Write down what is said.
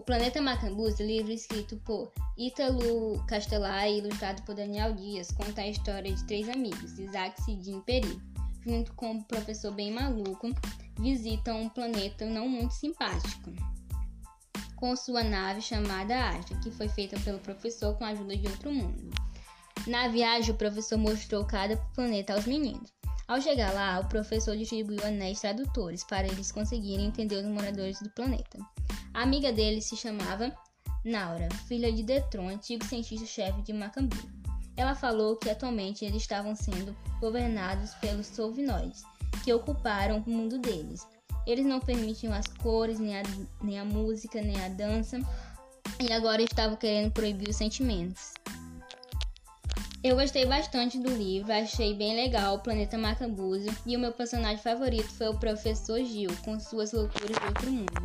Planeta Macambus, livro escrito por Ítalo Castelar e ilustrado por Daniel Dias, conta a história de três amigos, Isaac, Cidinho e Peri, junto com o professor bem maluco, visitam um planeta não muito simpático, com sua nave chamada Astra, que foi feita pelo professor com a ajuda de outro mundo. Na viagem, o professor mostrou cada planeta aos meninos. Ao chegar lá, o professor distribuiu anéis tradutores para eles conseguirem entender os moradores do planeta. A amiga dele se chamava Naura, filha de Detron, antigo cientista-chefe de Macambu. Ela falou que atualmente eles estavam sendo governados pelos Solvinoides, que ocuparam o mundo deles. Eles não permitiam as cores, nem a, nem a música, nem a dança, e agora estavam querendo proibir os sentimentos. Eu gostei bastante do livro, achei bem legal o Planeta Macambuzo e o meu personagem favorito foi o Professor Gil, com suas loucuras do outro mundo.